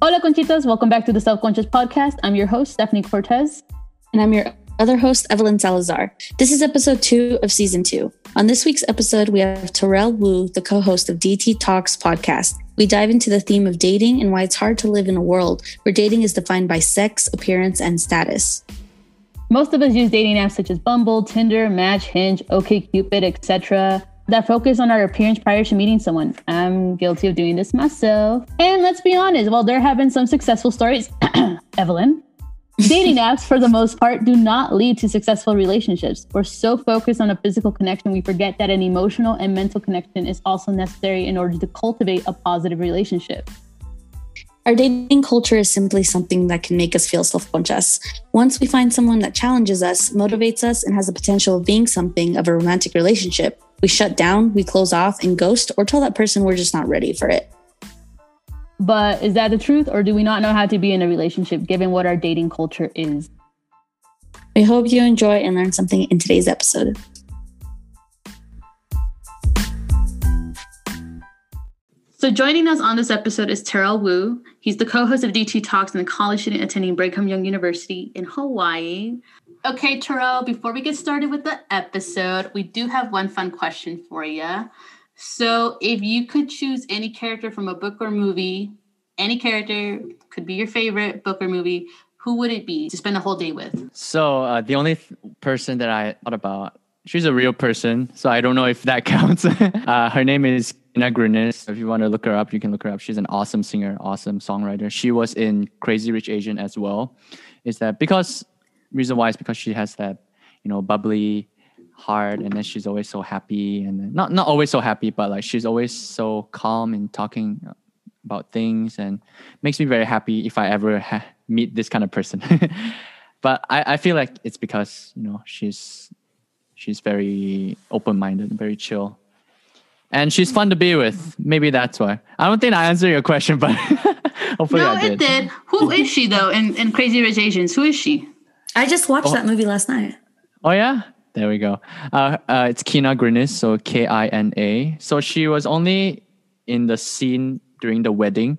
Hola, Conchitas. Welcome back to the Self Conscious Podcast. I'm your host, Stephanie Cortez. And I'm your other host, Evelyn Salazar. This is episode two of season two. On this week's episode, we have Terrell Wu, the co host of DT Talks podcast. We dive into the theme of dating and why it's hard to live in a world where dating is defined by sex, appearance, and status. Most of us use dating apps such as Bumble, Tinder, Match, Hinge, OkCupid, etc. that focus on our appearance prior to meeting someone. I'm guilty of doing this myself. And let's be honest, while there have been some successful stories, Evelyn, dating apps for the most part do not lead to successful relationships. We're so focused on a physical connection, we forget that an emotional and mental connection is also necessary in order to cultivate a positive relationship. Our dating culture is simply something that can make us feel self conscious. Once we find someone that challenges us, motivates us, and has the potential of being something of a romantic relationship, we shut down, we close off, and ghost, or tell that person we're just not ready for it. But is that the truth, or do we not know how to be in a relationship given what our dating culture is? We hope you enjoy and learn something in today's episode. So, joining us on this episode is Terrell Wu. He's the co host of DT Talks and a college student attending Brigham Young University in Hawaii. Okay, Terrell, before we get started with the episode, we do have one fun question for you. So, if you could choose any character from a book or movie, any character could be your favorite book or movie, who would it be to spend a whole day with? So, uh, the only th- person that I thought about, she's a real person, so I don't know if that counts. uh, her name is Grannis. If you want to look her up, you can look her up. She's an awesome singer, awesome songwriter. She was in Crazy Rich Asian as well. Is that because reason why is because she has that you know bubbly heart, and then she's always so happy, and then, not not always so happy, but like she's always so calm in talking about things, and makes me very happy if I ever ha- meet this kind of person. but I, I feel like it's because you know she's she's very open minded, very chill and she's fun to be with. Maybe that's why. I don't think I answered your question, but hopefully no, I did. it did. Who is she though in, in Crazy Rich Asians? Who is she? I just watched Oh. that movie last night. Oh yeah, there we go. Uh, uh, it's Kina Grannis, so K I N A. So she was only in the scene during the wedding.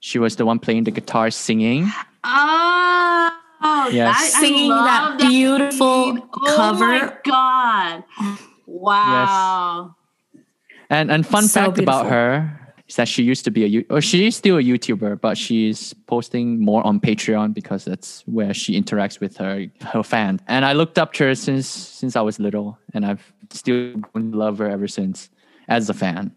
She was the one playing the guitar, singing. Oh, Yes. that, I Singing love that beautiful scene. Oh cover. my god! Wow. And and fun So fact about her is that she used to be a You- or oh, she is still a YouTuber, but she's posting more on Patreon because that's where she interacts with her her fan. And I looked up to her since since I was little, and I've still grown to love her ever since as a fan.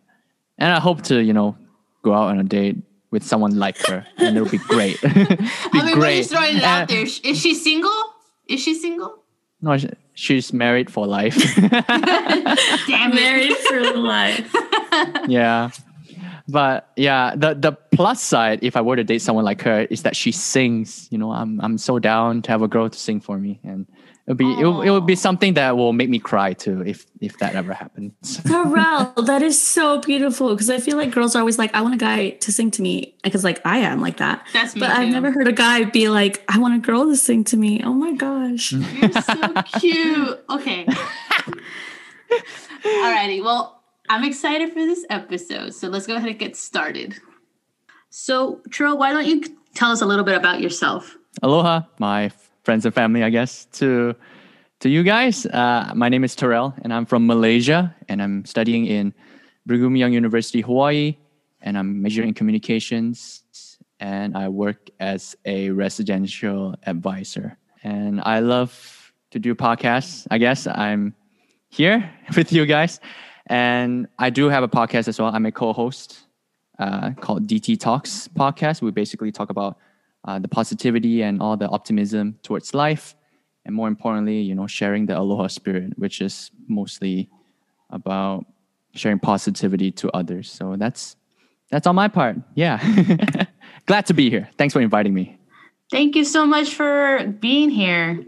And I hope to you know go out on a date with someone like her, and it'll be great. be I mean, we're great. just throwing it And- out there. Is she single? Is she single? No, she's married for life. Damn. Married for life. yeah but yeah the the plus side if i were to date someone like her is that she sings you know i'm i'm so down to have a girl to sing for me and it'll be it'll, it would be something that will make me cry too if if that ever happens Terrell, that is so beautiful because I feel like girls are always like, I want a guy to sing to me because like I am like that. That's me But I've never heard a guy be like, I want a girl to sing to me. Oh my gosh. You're so cute. Okay. Alrighty. Well, I'm excited for this episode. So let's go ahead and get started. So, Terrell, why don't you tell us a little bit about yourself? aloha my friends and family i guess to to you guys uh, my name is terrell and i'm from malaysia and i'm studying in brigham young university hawaii and i'm majoring in communications and i work as a residential advisor and i love to do podcasts i guess i'm here with you guys and i do have a podcast as well i'm a co-host uh, called DT Talks podcast. We basically talk about uh, the positivity and all the optimism towards life, and more importantly, you know, sharing the aloha spirit, which is mostly about sharing positivity to others. So that's that's on my part. Yeah, glad to be here. Thanks for inviting me. Thank you so much for being here.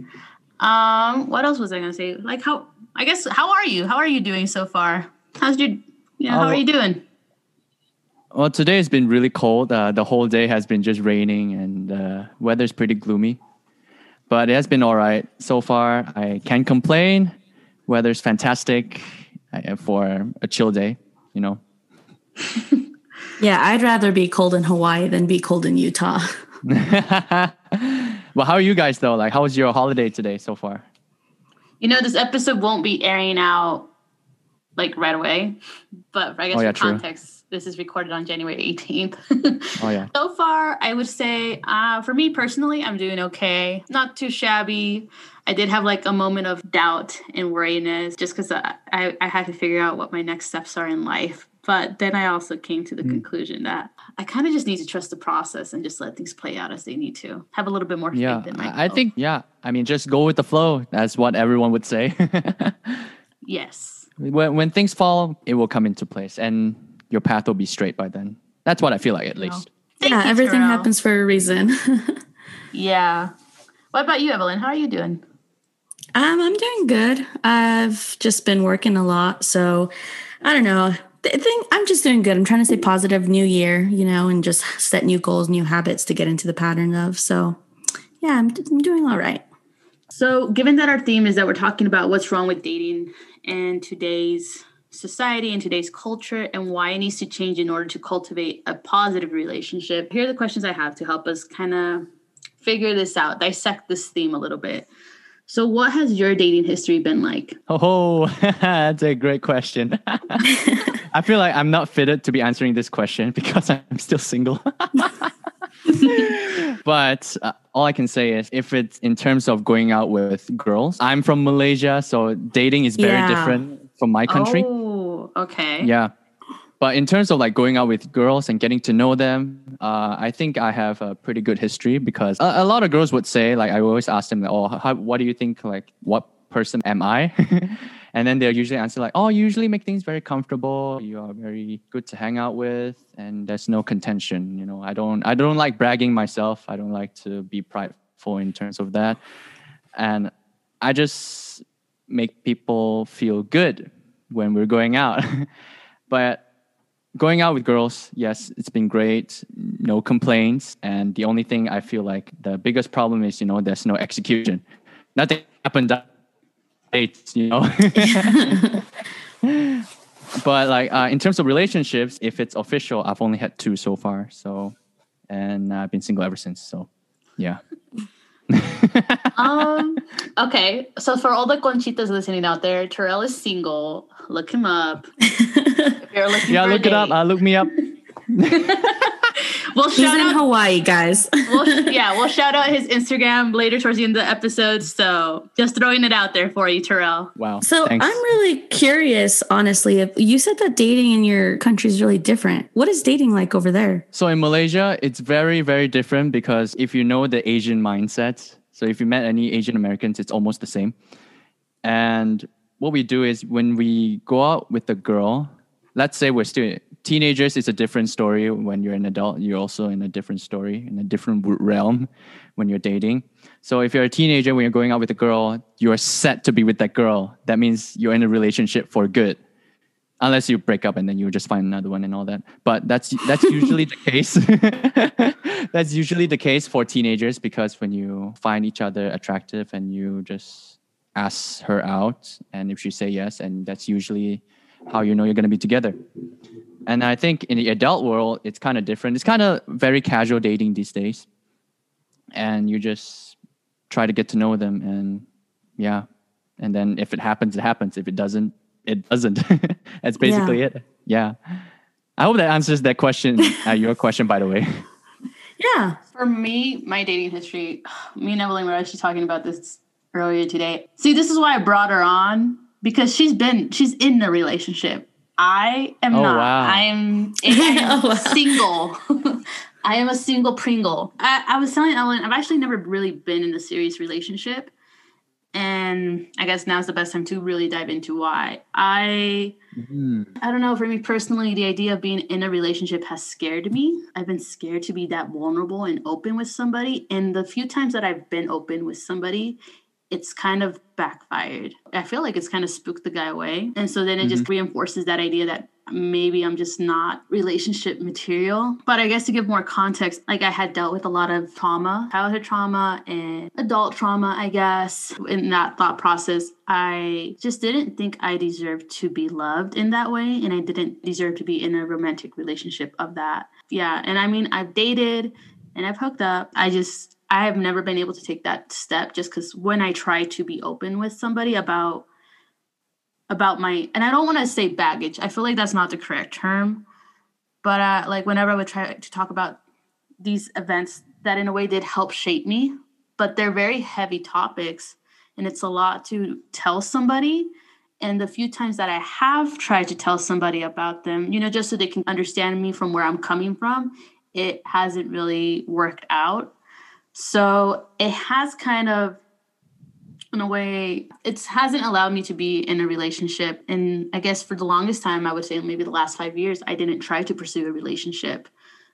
Um, what else was I gonna say? Like how I guess how are you? How are you doing so far? How's your you know, how Oh, are you doing? Well, today has been really cold. Uh, the whole day has been just raining, and uh, weather's pretty gloomy. But it has been all right so far. I can't complain. Weather's fantastic uh, for a chill day. You know. Yeah, I'd rather be cold in Hawaii than be cold in Utah. well, how are you guys though? Like, how was your holiday today so far? You know, this episode won't be airing out like right away, but I guess Oh, yeah, for true. context, this is recorded on January 18th. Oh yeah. So far, I would say uh, for me personally, I'm doing okay. Not too shabby. I did have like a moment of doubt and worriness just because I, I, I had to figure out what my next steps are in life. But then I also came to the Hmm. conclusion that I kind of just need to trust the process and just let things play out as they need to. Have a little bit more faith Yeah, in I I think yeah. I mean, just go with the flow. That's what everyone would say. yes. when when things fall, it will come into place, and your path will be straight by then. That's what I feel like, at least. Thank yeah, you, everything Terrell. happens for a reason. Yeah. What about you, Evelyn? How are you doing? Um, I'm doing good. I've just been working a lot, so I don't know. I think I'm just doing good. I'm trying to stay positive new year, you know, and just set new goals, new habits to get into the pattern of. So, yeah, I'm, I'm doing all right. So, given that our theme is that we're talking about what's wrong with dating in today's society and today's culture and why it needs to change in order to cultivate a positive relationship, here are the questions I have to help us kind of figure this out, dissect this theme a little bit. So, what has your dating history been like? Oh, that's a great question. I feel like I'm not fitted to be answering this question because I'm still single. but uh, all I can say is if it's in terms of going out with girls, I'm from Malaysia, so dating is very Yeah. different from my country. Oh, okay. Yeah. But in terms of like going out with girls and getting to know them, uh, I think I have a pretty good history because a, a lot of girls would say, like, I always ask them, oh, how, what do you think? Like, what person am I? and then they'll usually answer, like, oh, you usually make things very comfortable. You are very good to hang out with, and there's no contention. You know, I don't, I don't like bragging myself. I don't like to be prideful in terms of that. And I just make people feel good when we're going out. but going out with girls, yes, it's been great. No complaints. And the only thing I feel like the biggest problem is, you know, there's no execution. Nothing happened dates, you know. but like uh, in terms of relationships, if it's official, I've only had two so far. So, and I've been single ever since. So, yeah. Um okay so for all the conchitas listening out there terrell is single look him up if you're looking Yeah, look it up. date. Uh, look me up. we'll He's shout in out Hawaii, guys. we'll, yeah we'll shout out his instagram later towards the end of the episode so just throwing it out there for you terrell Wow. So thanks. I'm really curious, honestly. If you said that dating in your country is really different, what is dating like over there? So in Malaysia, it's very, very different because if you know the Asian mindset, so if you met any Asian Americans, it's almost the same. And what we do is when we go out with a girl, let's say we're still teenagers, it's a different story. When you're an adult, you're also in a different story, in a different realm when you're dating. So if you're a teenager, when you're going out with a girl, you're set to be with that girl. That means you're in a relationship for good unless you break up and then you just find another one and all that but that's that's usually the case that's usually the case for teenagers because when you find each other attractive and you just ask her out and if she say yes and that's usually how you know you're going to be together and i think in the adult world it's kind of different. It's kind of very casual dating these days. And you just try to get to know them and yeah. And then if it happens it happens. If it doesn't it doesn't. That's basically it. Yeah. I hope that answers that question uh, your question by the way. Yeah. For me, my dating history, me and Evelyn were actually talking about this earlier today. See, this is why I brought her on because she's been she's in a relationship. I am Oh, not. wow. I'm, I'm Oh, single. I am a single Pringle. I, I was telling Ellen, I've actually never really been in a serious relationship. And I guess now's the best time to really dive into why. I mm-hmm. I don't know. For me personally, the idea of being in a relationship has scared me. I've been scared to be that vulnerable and open with somebody. And the few times that I've been open with somebody, it's kind of backfired. I feel like it's kind of spooked the guy away. And so then it just mm-hmm. reinforces that idea that maybe I'm just not relationship material. But I guess to give more context, like I had dealt with a lot of trauma, childhood trauma and adult trauma, I guess. In that thought process, I just didn't think I deserved to be loved in that way. And I didn't deserve to be in a romantic relationship of that. Yeah. And I mean, I've dated and I've hooked up. I just, I have never been able to take that step just because when I try to be open with somebody about about my and I don't want to say baggage. I feel like that's not the correct term. But uh, like whenever I would try to talk about these events that in a way did help shape me, but they're very heavy topics and it's a lot to tell somebody. And the few times that I have tried to tell somebody about them, you know, just so they can understand me from where I'm coming from, it hasn't really worked out. So it has kind of in a way it hasn't allowed me to be in a relationship and i guess for the longest time i would say maybe the last five years i didn't try to pursue a relationship.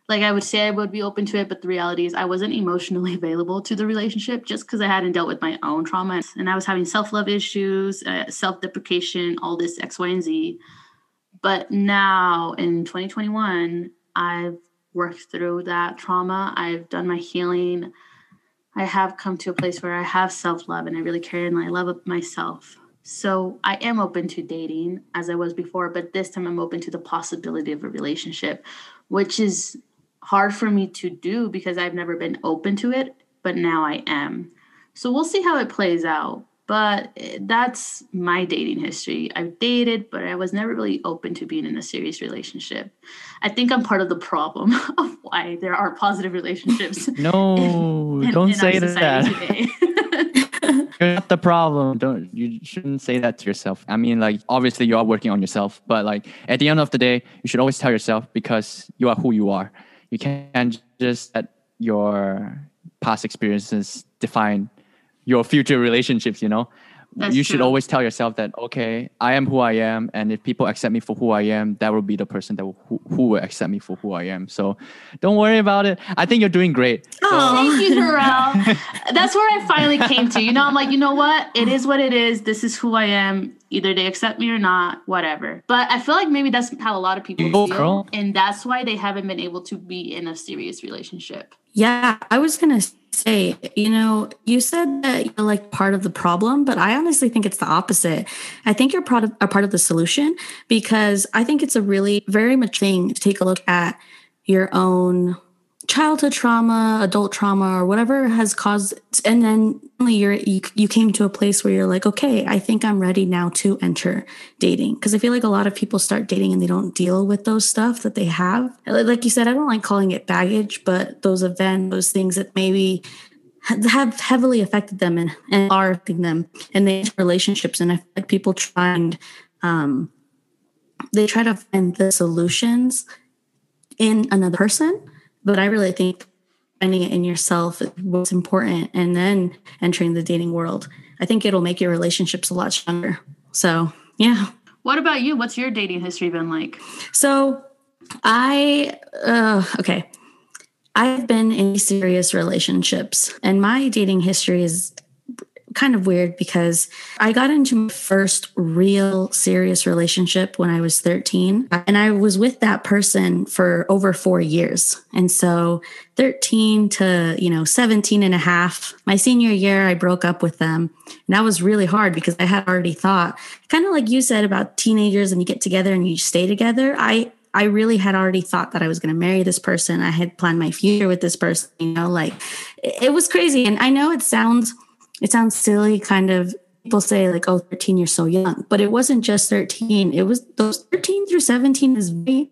Like i would say i would be open to it but the reality is i wasn't emotionally available to the relationship just because i hadn't dealt with my own trauma. And i was having self-love issues uh, self-deprecation all this x y and z. But now in 2021 i've worked through that trauma. I've done my healing I have come to a place where I have self love and I really care and I love myself. So I am open to dating as I was before, but this time I'm open to the possibility of a relationship, which is hard for me to do because I've never been open to it, but now I am. So we'll see how it plays out. But eh, that's my dating history. I've dated, but I was never really open to being in a serious relationship. I think I'm part of the problem of why there are positive relationships. No, in, don't in say that. You're not the problem. Don't you shouldn't say that to yourself. I mean, like obviously you are working on yourself, but like at the end of the day, you should always tell yourself because you are who you are. You can't just let your past experiences define your future relationships you know? That's you should true. always tell yourself that okay i am who i am and if people accept me for who i am that will be the person that will, who, who will accept me for who i am. So don't worry about it. I think you're doing great. Oh so. thank you Terrell. that's where i finally came to. You know i'm like you know what? It is what it is. This is who i am. Either they accept me or not whatever. But i feel like maybe that's how a lot of people oh, feel girl. and that's why they haven't been able to be in a serious relationship yeah i was gonna say, you know, you said that you're like part of the problem, but I honestly think it's the opposite. I think you're part of, a part of the solution because I think it's a really very much thing to take a look at your own childhood trauma, adult trauma, or whatever has caused, and then you're you, you came to a place where you're like, okay, I think I'm ready now to enter dating. Because I feel like a lot of people start dating and they don't deal with those stuff that they have. Like you said, I don't like calling it baggage, but those events, those things that maybe have heavily affected them and, and are affecting them and they relationships. And I feel like people try and um, they try to find the solutions in another person but I really think finding it in yourself what's important and then entering the dating world. I think it'll make your relationships a lot stronger. So, yeah. What about you? What's your dating history been like? So, I, uh, okay. I've been in serious relationships, and my dating history is kind of weird because I got into my first real serious relationship when I was 13 and I was with that person for over 4 years. And so 13 to, you know, 17 and a half, my senior year I broke up with them. And that was really hard because I had already thought kind of like you said about teenagers and you get together and you stay together. I I really had already thought that I was going to marry this person. I had planned my future with this person, you know, like it was crazy. And I know it sounds it sounds silly, kind of people say like, oh, 13, you're so young. But it wasn't just 13. It was those 13 through 17 is very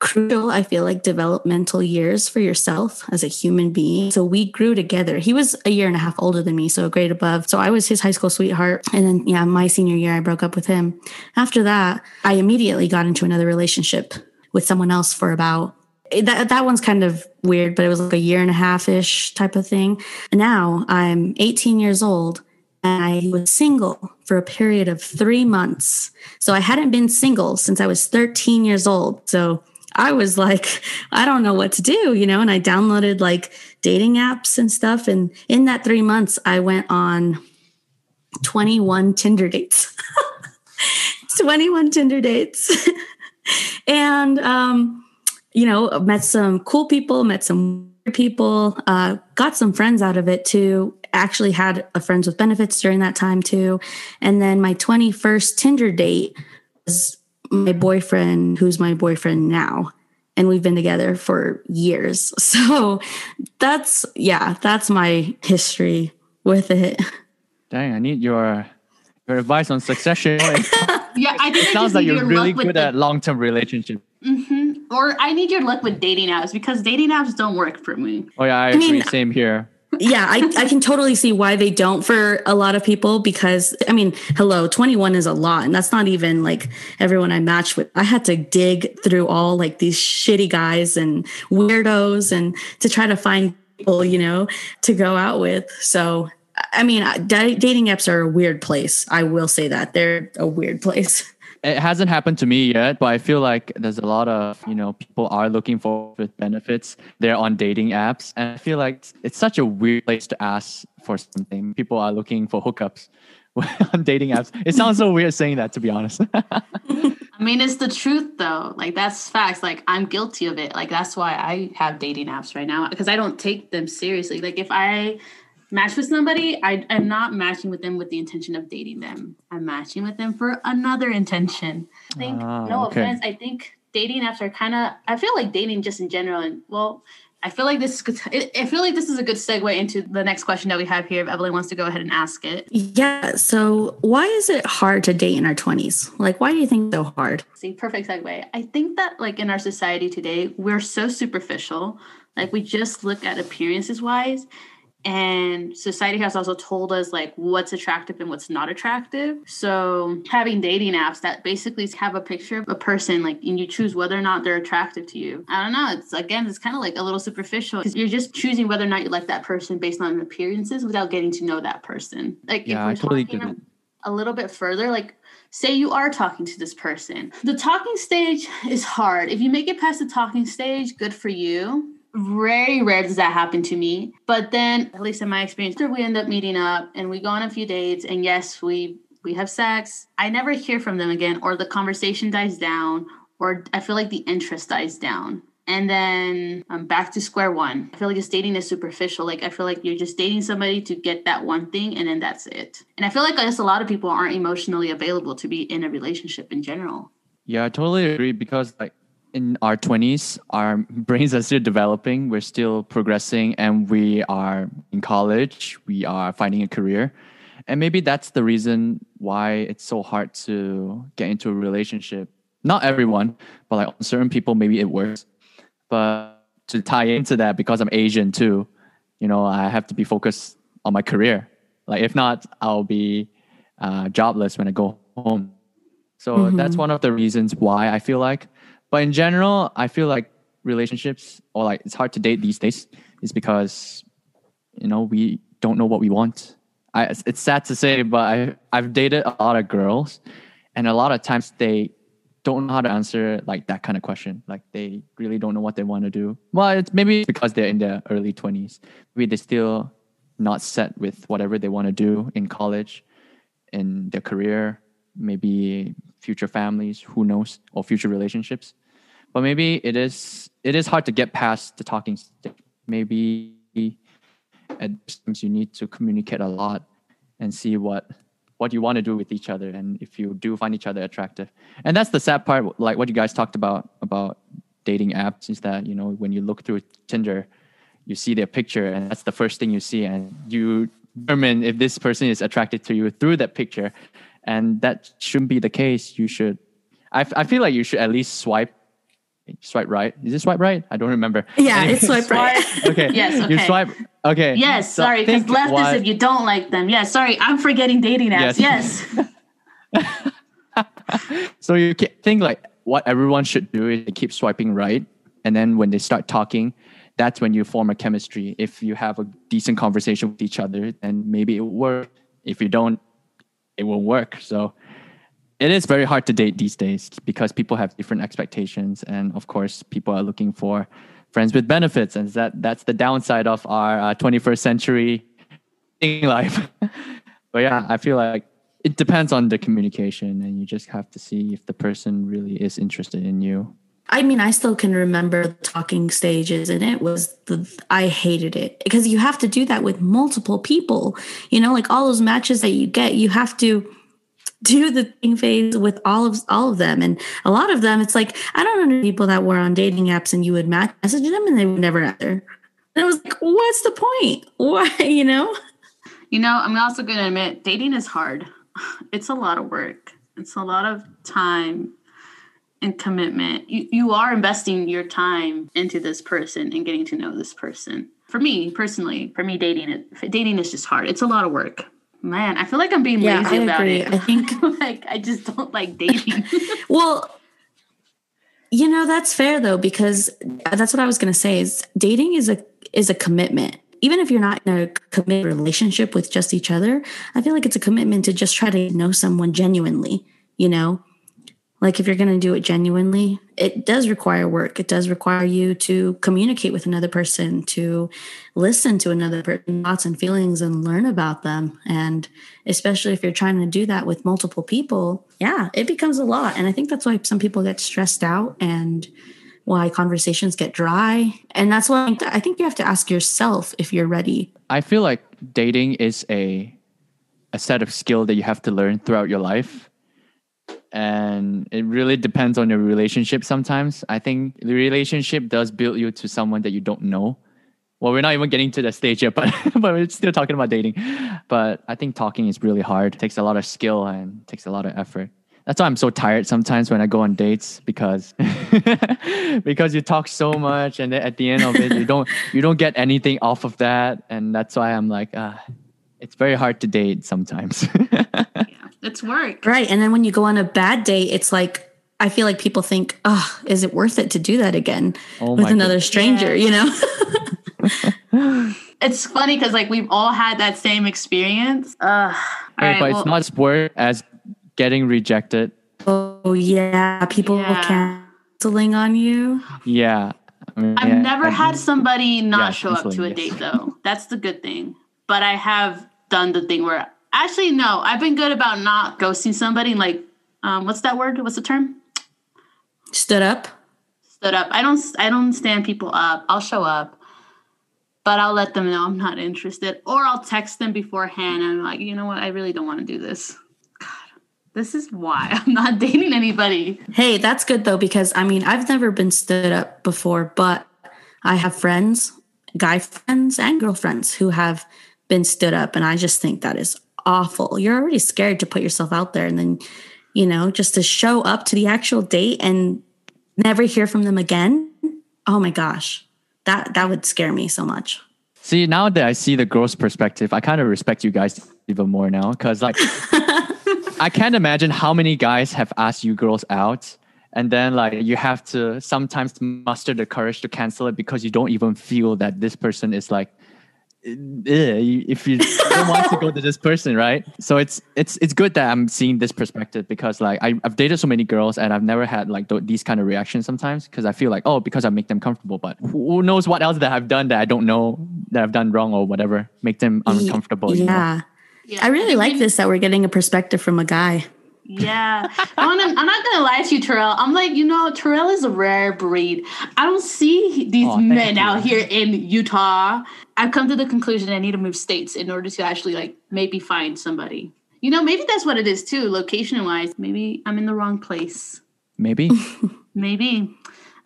crucial, I feel like, developmental years for yourself as a human being. So we grew together. He was a year and a half older than me, so a grade above. So I was his high school sweetheart. And then, yeah, my senior year, I broke up with him. After that, I immediately got into another relationship with someone else for about that that one's kind of weird, but it was like a year and a half ish type of thing. Now I'm 18 years old and I was single for a period of three months. So I hadn't been single since I was 13 years old. So I was like, I don't know what to do, you know, and I downloaded like dating apps and stuff. And in that three months, I went on 21 Tinder dates. 21 Tinder dates. and um, you know, met some cool people, met some people, uh, got some friends out of it too. Actually, had a friends with benefits during that time too. And then my 21st Tinder date was my boyfriend, who's my boyfriend now. And we've been together for years. So that's, yeah, that's my history with it. Dang, I need your your advice on succession. yeah, I think it sounds like you're really good the- at long term relationships. Mm-hmm. Or I need your luck with dating apps because dating apps don't work for me. Oh yeah, I, I agree. Mean, Same here. yeah, I, I can totally see why they don't for a lot of people because I mean, hello, 21 is a lot. And that's not even like everyone I matched with. I had to dig through all like these shitty guys and weirdos and to try to find people, you know, to go out with. So, I mean, dating apps are a weird place. I will say that they're a weird place it hasn't happened to me yet, but I feel like there's a lot of, you know, people are looking for with benefits. They're on dating apps. And I feel like it's such a weird place to ask for something. People are looking for hookups on dating apps. It sounds so weird saying that, to be honest. I mean, it's the truth though. Like that's facts. Like I'm guilty of it. Like that's why I have dating apps right now because I don't take them seriously. Like if I match with somebody, I, I'm not matching with them with the intention of dating them. I'm matching with them for another intention. I think, ah, no okay. offense, I think dating apps are kind of, I feel like dating just in general, and well, I feel like this. I feel like this is a good segue into the next question that we have here. If Evelyn wants to go ahead and ask it. Yeah. So, why is it hard to date in our twenties? Like, why do you think so hard? See, perfect segue. I think that like in our society today, we're so superficial. Like, we just look at appearances wise, and society has also told us like what's attractive and what's not attractive. So having dating apps that basically have a picture of a person like and you choose whether or not they're attractive to you. I don't know. It's again it's kind of like a little superficial because you're just choosing whether or not you like that person based on appearances without getting to know that person. Like yeah, if we're I totally talking a little bit further like say you are talking to this person. The talking stage is hard. If you make it past the talking stage good for you very rare does that happen to me. But then, at least in my experience, we end up meeting up and we go on a few dates, and yes, we we have sex. I never hear from them again, or the conversation dies down, or I feel like the interest dies down. And then I'm back to square one. I feel like just dating is superficial. Like I feel like you're just dating somebody to get that one thing, and then that's it. And I feel like I guess a lot of people aren't emotionally available to be in a relationship in general. Yeah, I totally agree because like in our 20s our brains are still developing we're still progressing and we are in college we are finding a career. And maybe that's the reason why it's so hard to get into a relationship. Not everyone but like certain people maybe it works. But to tie into that because i'm asian too you know i have to be focused on my career. Like if not i'll be uh, jobless when i go home. So mm-hmm. that's one of the reasons why i feel like but in general, I feel like relationships or like it's hard to date these days is because you know we don't know what we want. I, it's sad to say, but I I've dated a lot of girls, and a lot of times they don't know how to answer like that kind of question. Like they really don't know what they want to do. Well, it's maybe because they're in their early twenties. Maybe they're still not set with whatever they want to do in college, in their career, maybe future families, who knows, or future relationships but maybe it is it is hard to get past the talking stage. Maybe at times you need to communicate a lot and see what what you want to do with each other and if you do find each other attractive. And that's the sad part, like what you guys talked about about dating apps is that you know when you look through Tinder, you see their picture and that's the first thing you see and you determine if this person is attracted to you through that picture and that shouldn't be the case you should I, I feel like you should at least swipe swipe right. Is it swipe right? I don't remember. Yeah, anyway, it's swipe right. okay. yes. Okay. You swipe. Okay. Yes. So sorry, because left what, is if you don't like them. Yes. Sorry, I'm forgetting dating apps. Yes. yes. so you think like what everyone should do is keep swiping right, and then when they start talking, that's when you form a chemistry. If you have a decent conversation with each other, then maybe it will work. If you don't, it won't work. So it is very hard to date these days because people have different expectations and of course people are looking for friends with benefits and that that's the downside of our uh, 21st century life but yeah i feel like it depends on the communication, and you just have to see if the person really is interested in you. I mean, I still can remember the talking stages, and it was the I hated it because you have to do that with multiple people. You know, like all those matches that you get, you have to do the thing phase with all of all of them, and a lot of them, it's like I don't know people that were on dating apps, and you would message them, and they would never answer. And I was like, what's the point? Why, you know? You know, I'm also going to admit dating is hard. It's a lot of work. It's a lot of time and commitment. You, you are investing your time into this person and getting to know this person. For me personally, for me dating it dating is just hard. It's a lot of work. Man, I feel like I'm being Yeah, lazy I about agree. it. I think- like I just don't like dating. Well, you know that's fair though because that's what I was going to say is dating is a is a commitment. Even if you're not in a committed relationship with just each other, I feel like it's a commitment to just try to know someone genuinely, you know? Like if you're going to do it genuinely, it does require work. It does require you to communicate with another person, to listen to another person's thoughts and feelings and learn about them. And especially if you're trying to do that with multiple people, yeah, it becomes a lot. And I think that's why some people get stressed out and why conversations get dry. And that's why I think you have to ask yourself if you're ready. I feel like dating is a a set of skill that you have to learn throughout your life. And it really depends on your relationship sometimes. I think the relationship does build you to someone that you don't know. Well, we're not even getting to that stage yet, but but we're still talking about dating. But I think talking is really hard. It takes a lot of skill and takes a lot of effort. That's why I'm so tired sometimes when I go on dates because because you talk so much and then at the end of it you don't you don't get anything off of that and that's why I'm like uh, it's very hard to date sometimes. yeah, it's work. Right. And then when you go on a bad date, it's like, I feel like people think, oh, is it worth it to do that again Oh with my another stranger, you know? It's funny because like we've all had that same experience. Uh, all Hey, right, but well, it's not as worse as getting rejected. oh, yeah. People Yeah. canceling on you. Yeah. I mean, I've yeah, never I- had somebody not Yeah, show up to a canceling, date though. That's the good thing. But I have done the thing where actually no, I've been good about not ghosting somebody. Like, um, what's that word? What's the term? Stood up. Stood up. I don't. I don't stand people up. I'll show up, but I'll let them know I'm not interested, or I'll text them beforehand. And I'm like, you know what? I really don't want to do this. God, this is why I'm not dating anybody. Hey, that's good though, because I mean, I've never been stood up before, but I have friends, guy friends and girlfriends who have been stood up. And I just think that is awful. You're already scared to put yourself out there. And then, you know, just to show up to the actual date and never hear from them again. Oh my gosh. That that would scare me so much. See, now that I see the girl's perspective, I kind of respect you guys even more now because, like, I can't imagine how many guys have asked you girls out, and then like you have to sometimes muster the courage to cancel it because you don't even feel that this person is like, if you don't want to go to this person, right? So it's it's it's good that I'm seeing this perspective because like I, I've dated so many girls and I've never had like th- these kind of reactions sometimes because I feel like oh because I make them comfortable, but who knows what else that I've done that I don't know that I've done wrong or whatever make them uncomfortable. you know? Yeah. Yeah, I really like this that we're getting a perspective from a guy. Yeah, I wanna, I'm not gonna lie to you, Terrell. I'm like, you know, Terrell is a rare breed. I don't see these thank men you. out here in Utah. I've come to the conclusion I need to move states in order to actually like maybe find somebody. You know, maybe that's what it is too, location wise. Maybe I'm in the wrong place. Maybe. Maybe.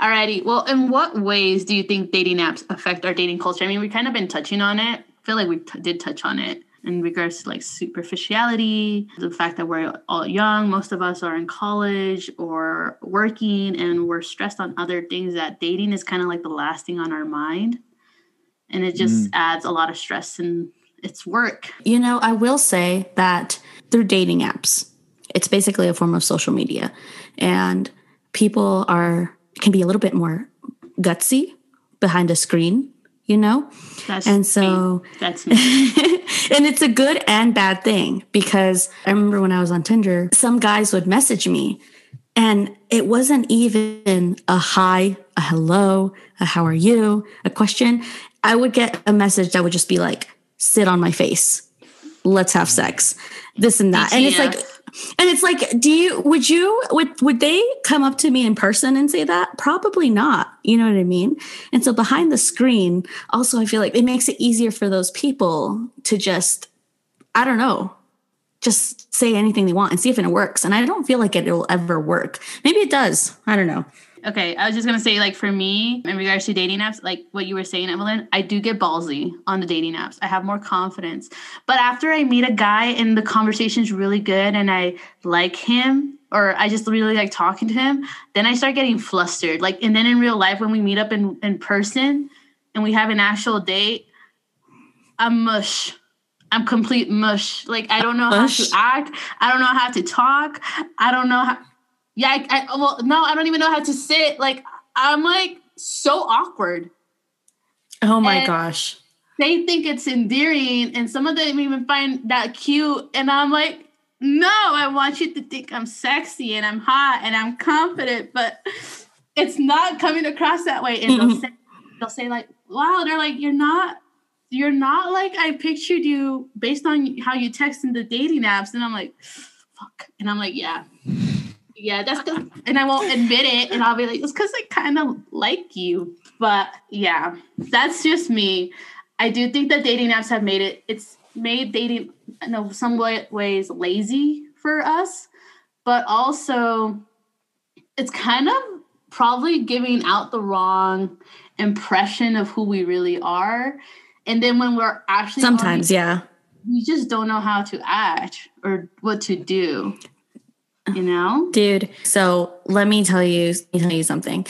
Alrighty. Well, in what ways do you think dating apps affect our dating culture? I mean, we've kind of been touching on it. I feel like we t- did touch on it in regards to like superficiality, the fact that we're all young, most of us are in college or working, and we're stressed on other things that dating is kind of like the last thing on our mind. And it just mm. adds a lot of stress and it's work. You know, I will say that through dating apps, it's basically a form of social media. And people are can be a little bit more gutsy behind a screen, you know? That's And me. so that's me. and it's a good and bad thing because I remember when I was on Tinder, some guys would message me and it wasn't even a hi, a hello, a how are you, a question. I would get a message that would just be like, sit on my face. let's have sex, this and that. And it's like. And it's like, do you, would you, would, would they come up to me in person and say that? Probably not. You know what I mean? And so behind the screen, also, I feel like it makes it easier for those people to just, I don't know, just say anything they want and see if it works. And I don't feel like it'll ever work. Maybe it does. I don't know. Okay, I was just gonna say, like for me, in regards to dating apps, like what you were saying, Evelyn, I do get ballsy on the dating apps. I have more confidence. But after I meet a guy and the conversation's really good and I like him, or I just really like talking to him, then I start getting flustered. Like, and then in real life, when we meet up in, in person and we have an actual date, I'm mush. I'm complete mush. Like I don't know Mush? how to act. I don't know how to talk. I don't know how. Yeah, I, I well, no, I don't even know how to sit. Like I'm like so awkward. Oh my And- gosh. They think it's endearing, and some of them even find that cute. And I'm like, no, I want you to think I'm sexy and I'm hot and I'm confident, but it's not coming across that way. And they'll mm-hmm. say, they'll say like, wow, they're like, you're not. You're not like I pictured you based on how you text in the dating apps, and I'm like, fuck, and I'm like, yeah, yeah, that's the, and I won't admit it, and I'll be like, it's because I kind of like you, but yeah, that's just me. I do think that dating apps have made it. It's made dating, in know, some ways lazy for us, but also it's kind of probably giving out the wrong impression of who we really are. And then when we're actually Sometimes, yeah. we just don't know how to act or what to do. You know? Dude, so let me tell you, let me tell you something.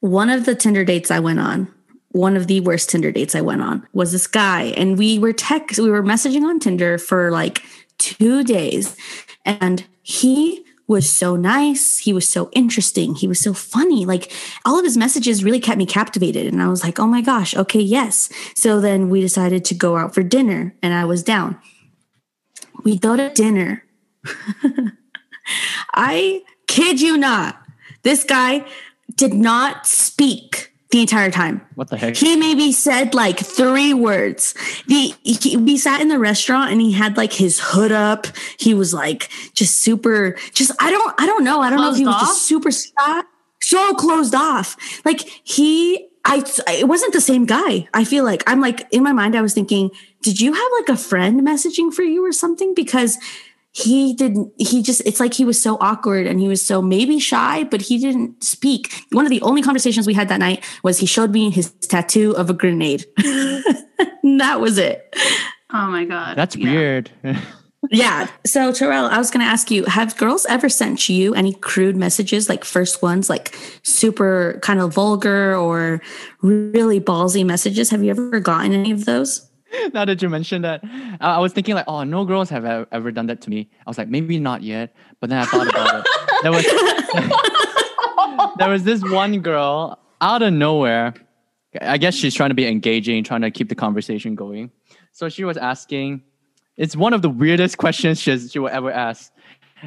One of the Tinder dates I went on, one of the worst Tinder dates I went on was this guy, and we were text, we were messaging on Tinder for like two days, and he was so nice. He was so interesting. He was so funny. Like all of his messages really kept me captivated. And I was like, oh my gosh, okay, yes. So then we decided to go out for dinner, and I was down. We go to dinner. I kid you not. This guy did not speak the entire time. What the heck? He maybe said like three words. The he, we sat in the restaurant and he had like his hood up. He was like just super. Just I don't I don't know. I don't know if he was off? just super shy, so closed off. Like he. I it wasn't the same guy. I feel like I'm like in my mind I was thinking, did you have like a friend messaging for you or something because he didn't he just it's like he was so awkward and he was so maybe shy but he didn't speak one of the only conversations we had that night was he showed me his tattoo of a grenade that was it Oh my god. That's Yeah. weird. yeah so terrell i was going to ask you have girls ever sent you any crude messages like first ones like super kind of vulgar or really ballsy messages have you ever gotten any of those now that you mentioned that, I was thinking like, oh, no girls have ever done that to me. I was like, maybe not yet. But then I thought about it. There was there was this one girl out of nowhere. I guess she's trying to be engaging, trying to keep the conversation going. So she was asking, it's one of the weirdest questions she's, she will ever ask.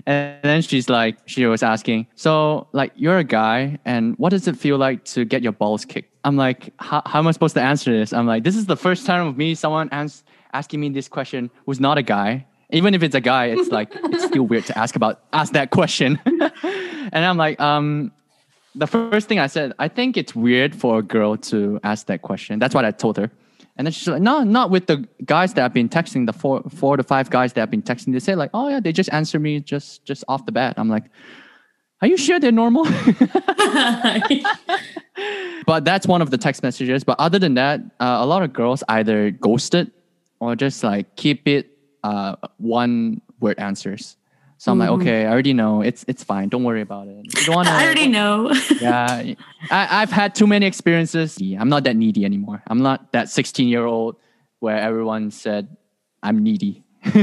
And then she's like, she was asking, so like you're a guy, and what does it feel like to get your balls kicked? I'm like, how, am I supposed to answer this? I'm like, this is the first time of me someone ans- asking me this question who's not a guy. Even if it's a guy, it's like it's still weird to ask about ask that question. and I'm like, um, the first thing I said, I think it's weird for a girl to ask that question. That's what I told her. And then she's like, no, not with the guys that I've been texting, the four four to five guys that I've been texting. They say like, oh yeah, they just answer me just just off the bat. I'm like, are you sure they're normal? but that's one of the text messages. But other than that, uh, a lot of girls either ghosted or just like keep it uh, one word answers. So I'm like, mm-hmm. okay, I already know. It's it's fine. Don't worry about it. You don't wanna, i already know yeah, I, I've had too many experiences. I'm not that needy anymore. I'm not that 16 year old where everyone said I'm needy.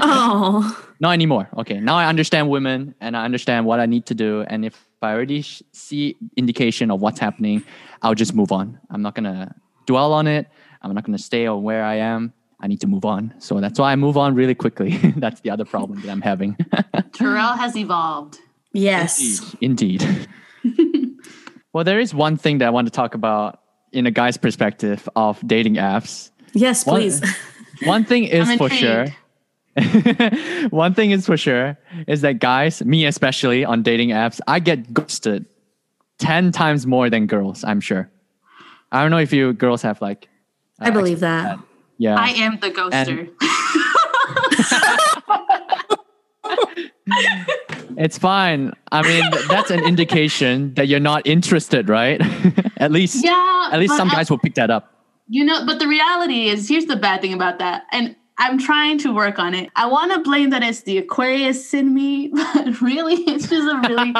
oh not anymore. Okay, now I understand women and I understand what I need to do. And if I already sh- see indication of what's happening, I'll just move on. I'm not gonna dwell on it. I'm not gonna stay on where I am. I need to move on. So that's why I move on really quickly. that's the other problem that I'm having. Terrell has evolved. yes Indeed. well, there is one thing that I want to talk about in a guy's perspective of dating apps. yes please One thing is for sure. one thing is for sure is that guys, me especially on dating apps, I get ghosted 10 times more than girls, I'm sure. I don't know if you girls have like uh, I believe that. Yeah. I am the ghoster. It's fine. I mean, that's an indication that you're not interested, right? at least yeah. at least some I- guys will pick that up. You know, but the reality is here's the bad thing about that. And I'm trying to work on it. I want to blame that it's the Aquarius in me, but really it's just a really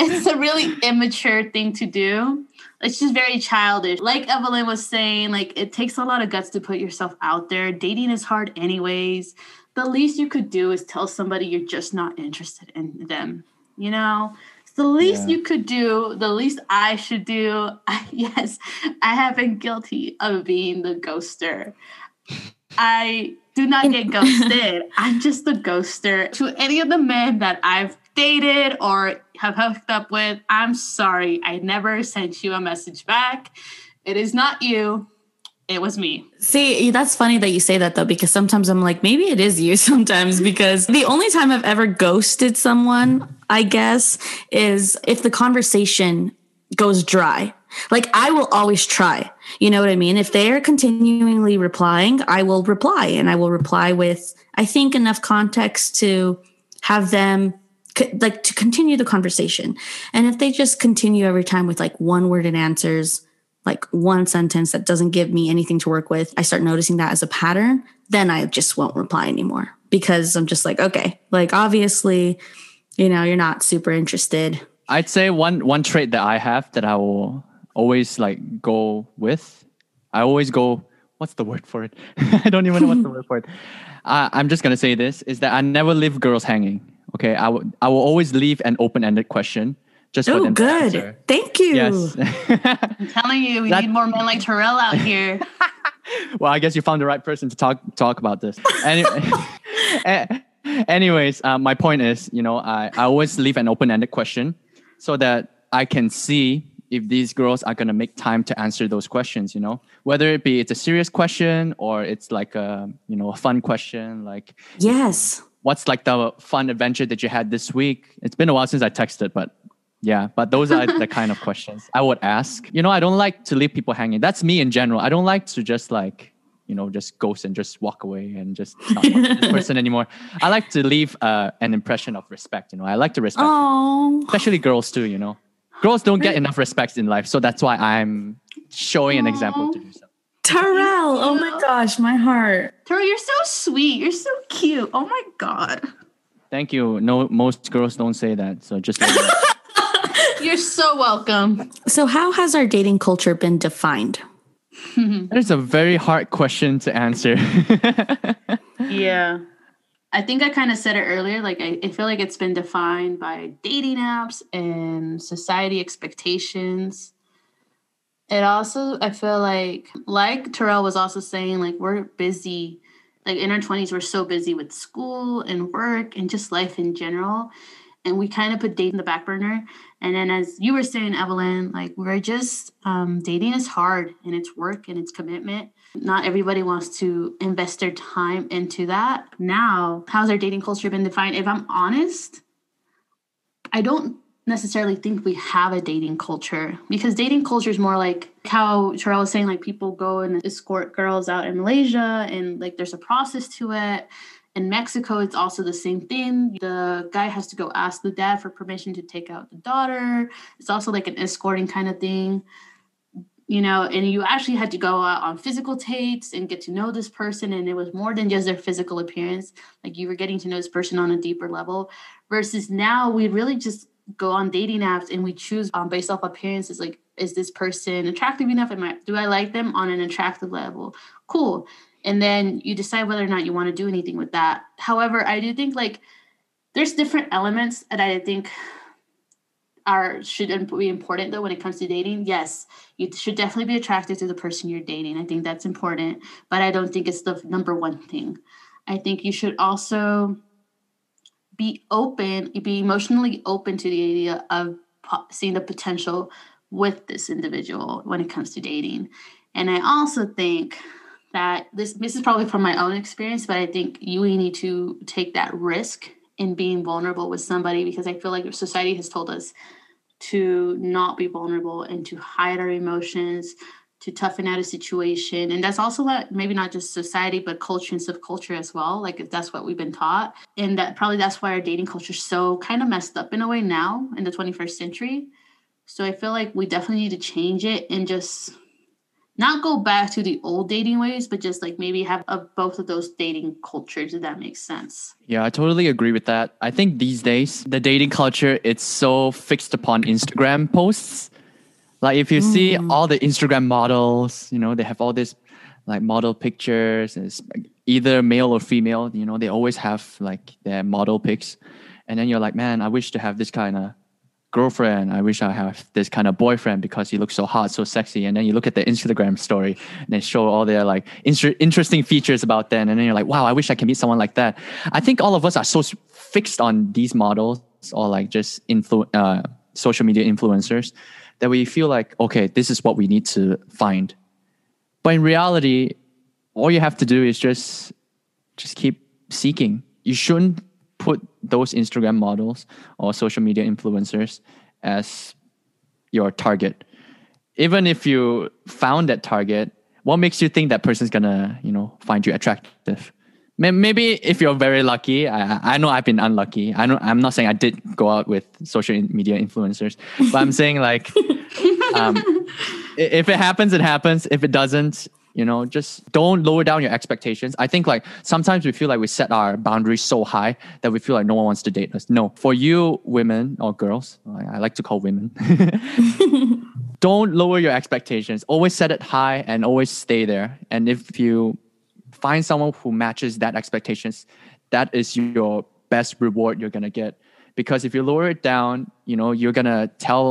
it's a really immature thing to do. It's just very childish. Like Evelyn was saying, like it takes a lot of guts to put yourself out there. Dating is hard anyways. The least you could do is tell somebody you're just not interested in them. You know? It's the least Yeah. you could do, the least I should do. yes, I have been guilty of being the ghoster. I do not get ghosted. I'm just the ghoster. To any of the men that I've dated or have hooked up with, I'm sorry. I never sent you a message back. It is not you. It was me. See, that's funny that you say that though, because sometimes I'm like, maybe it is you sometimes, because the only time I've ever ghosted someone, I guess, is if the conversation goes dry. Like I will always try. You know what I mean? If they're continually replying, I will reply and I will reply with, I think, enough context to have them like to continue the conversation. And if they just continue every time with like one word worded answers, like one sentence that doesn't give me anything to work with, I start noticing that as a pattern, then I just won't reply anymore because I'm just like, okay, like obviously, you know, you're not super interested. I'd say one one trait that I have that I will always like go with. I always go. What's the word for it? I don't even know what's the word for it. Uh, I'm just gonna say this: is that I never leave girls hanging. Okay, I would I will always leave an open ended question just for Oh, them to good. answer. Thank you. Yes. I'm telling you, we That- need more men like Terrell out here. well, I guess you found the right person to talk talk about this. Anyway, anyways, uh, my point is, you know, I, I always leave an open ended question so that I can see if these girls are gonna make time to answer those questions. You know, whether it be it's a serious question or it's like a you know a fun question, like Yes. What's like the fun adventure that you had this week? It's been a while since I texted, but yeah, but those are the kind of questions I would ask. You know, I don't like to leave people hanging. That's me in general. I don't like to just like, you know, just ghost and just walk away and just not this person anymore. I like to leave uh, an impression of respect. You know, I like to respect, Oh, especially girls too. You know, girls don't get enough respect in life, so that's why I'm showing an example to do so. Terrell. Oh my gosh, my heart. Terrell, you're so sweet. You're so cute. Oh my god. Thank you. No, most girls don't say that, so just. you know. You're so welcome. So, how has our dating culture been defined? That is a very hard question to answer. Yeah. I think I kind of said it earlier. Like, I, I feel like it's been defined by dating apps and society expectations. It also, I feel like, like Terrell was also saying, like, we're busy. Like, in our 20s, we're so busy with school and work and just life in general. And we kind of put dating in the back burner. And then, as you were saying, Evelyn, like, we're just, um, dating is hard and it's work and it's commitment not everybody wants to invest their time into that. Now, how's our dating culture been defined? If I'm honest, I don't necessarily think we have a dating culture because dating culture is more like how Terrell was saying, like people go and escort girls out in Malaysia and like there's a process to it. In Mexico, it's also the same thing. The guy has to go ask the dad for permission to take out the daughter. It's also like an escorting kind of thing you know, and you actually had to go out on physical dates and get to know this person. And it was more than just their physical appearance. Like you were getting to know this person on a deeper level. Versus now we really just go on dating apps and we choose um, based off appearances. Like, is this person attractive enough? Am I, do I like them on an attractive level? Cool. And then you decide whether or not you want to do anything with that. However, I do think like there's different elements that I think are should be important though when it comes to dating. Yes, you should definitely be attracted to the person you're dating. I think that's important, but I don't think it's the number one thing. I think you should also be open, be emotionally open to the idea of seeing the potential with this individual when it comes to dating. And I also think that this this is probably from my own experience, but I think you need to take that risk in being vulnerable with somebody because I feel like society has told us to not be vulnerable and to hide our emotions, to toughen out a situation. And that's also like maybe not just society, but culture and subculture as well. Like if that's what we've been taught. And that probably that's why our dating culture is so kind of messed up in a way now in the 21st century. So I feel like we definitely need to change it and just not go back to the old dating ways, but just like maybe have a, both of those dating cultures, if that makes sense. Yeah, I totally agree with that. I think these days the dating culture it's so fixed upon Instagram posts. Like if you mm. see all the Instagram models, you know, they have all this like model pictures, it's either male or female, you know, they always have like their model pics. And then you're like, man, I wish to have this kind of girlfriend. I wish I have this kind of boyfriend because he looks so hot, so sexy. And then you look at the Instagram story and they show all their like inter- interesting features about them. And then you're like, wow, I wish I can meet someone like that. I think all of us are so fixed on these models or like just influ- uh, social media influencers that we feel like, okay, this is what we need to find. But in reality, all you have to do is just just keep seeking. You shouldn't put those Instagram models or social media influencers as your target. Even if you found that target, what makes you think that person's gonna, you know, find you attractive? Maybe if you're very lucky, I, I know I've been unlucky. I know I'm not saying I did go out with social media influencers, but I'm saying like, um, if it happens, it happens. If it doesn't, you know just don't lower down your expectations i think like sometimes we feel like we set our boundaries so high that we feel like no one wants to date us no for you women or girls i like to call women don't lower your expectations always set it high and always stay there and if you find someone who matches that expectations that is your best reward you're gonna get because if you lower it down you know you're gonna tell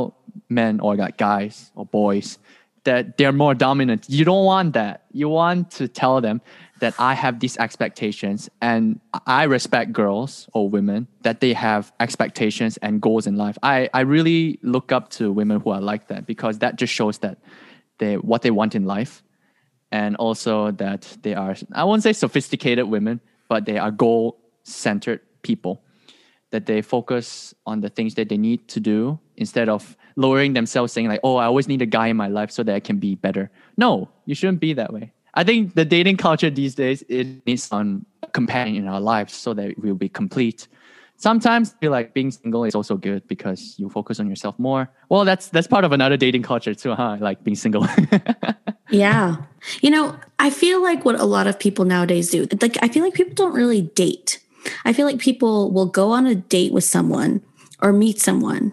men or like guys or boys that they're more dominant. You don't want that. You want to tell them that I have these expectations and I respect girls or women that they have expectations and goals in life. I, I really look up to women who are like that because that just shows that they what they want in life and also that they are I won't say sophisticated women, but they are goal centered people. That they focus on the things that they need to do instead of lowering themselves saying like oh i always need a guy in my life so that i can be better. No you shouldn't be that way. I think the dating culture these days it needs some companion in our lives so that we'll be complete sometimes I feel like being single is also good because you focus on yourself more well that's that's part of another dating culture too huh like being single yeah you know i feel like what a lot of people nowadays do like i feel like people don't really date I feel like people will go on a date with someone or meet someone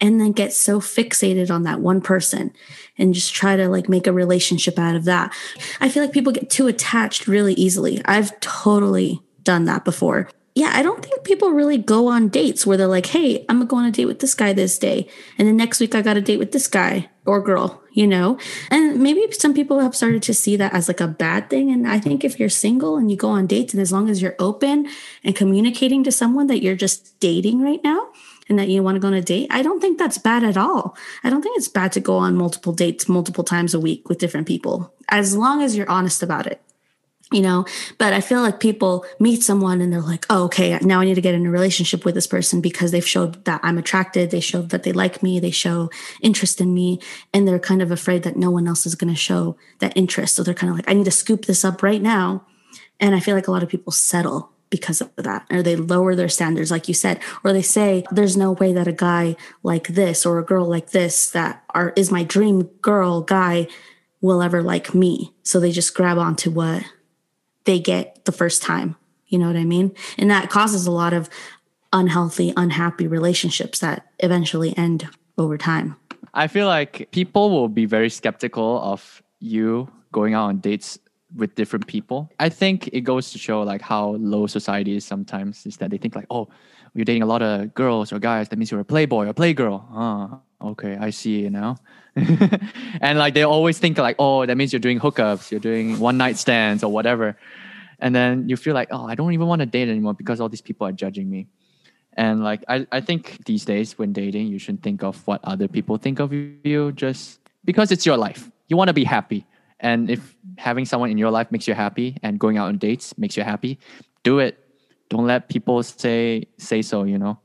and then get so fixated on that one person and just try to like make a relationship out of that. I feel like people get too attached really easily. I've totally done that before. Yeah, I don't think people really go on dates where they're like, hey, I'm gonna go on a date with this guy this day. And then next week I got a date with this guy or girl, you know? And maybe some people have started to see that as like a bad thing. And I think if you're single and you go on dates, and as long as you're open and communicating to someone that you're just dating right now and that you want to go on a date, I don't think that's bad at all. I don't think it's bad to go on multiple dates multiple times a week with different people, as long as you're honest about it you know? But i feel like people meet someone and they're like oh okay now i need to get in a relationship with this person because they've showed that i'm attracted they show that they like me they show interest in me and they're kind of afraid that no one else is going to show that interest. So they're kind of like i need to scoop this up right now and i feel like a lot of people settle because of that or they lower their standards like you said or they say there's no way that a guy like this or a girl like this that are is my dream girl guy will ever like me. So they just grab onto what they get the first time. You know what I mean? And that causes a lot of unhealthy, unhappy relationships that eventually end over time. I feel like people will be very skeptical of you going out on dates with different people. I think it goes to show like how low society is sometimes is that they think like, oh, you're dating a lot of girls or guys, that means you're a playboy or playgirl. Oh, okay, I see you now. and like they always think like, oh, that means you're doing hookups, you're doing one night stands or whatever. And then you feel like, oh, I don't even want to date anymore because all these people are judging me. And like I, I think these days when dating, you shouldn't think of what other people think of you just because it's your life. You want to be happy. And if having someone in your life makes you happy and going out on dates makes you happy, do it. Don't let people say say so, you know.